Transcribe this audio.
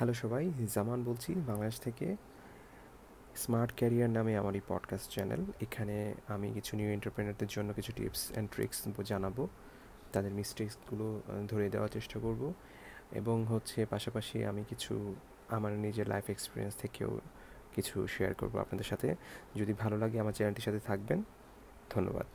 Hello সবাই, জামান বলছি বাংলাদেশ থেকে। স্মার্ট ক্যারিয়ার নামে আমার এই পডকাস্ট চ্যানেল এখানে আমি কিছু নিউ এন্টারপ্রেনারদের জন্য কিছু টিপস অ্যান্ড ট্রিক্স জানাব। তাদের মিস্টেক্সগুলো ধরে দেওয়ার চেষ্টা করব। এবং হচ্ছে পাশাপাশি আমি কিছু আমার নিজের লাইফ এক্সপিরিয়েন্স থেকেও কিছু শেয়ার করব আপনাদের সাথে। যদি ভালো লাগে আমার চ্যানেলটির সাথে থাকবেন। ধন্যবাদ।